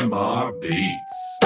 Mr. Beats.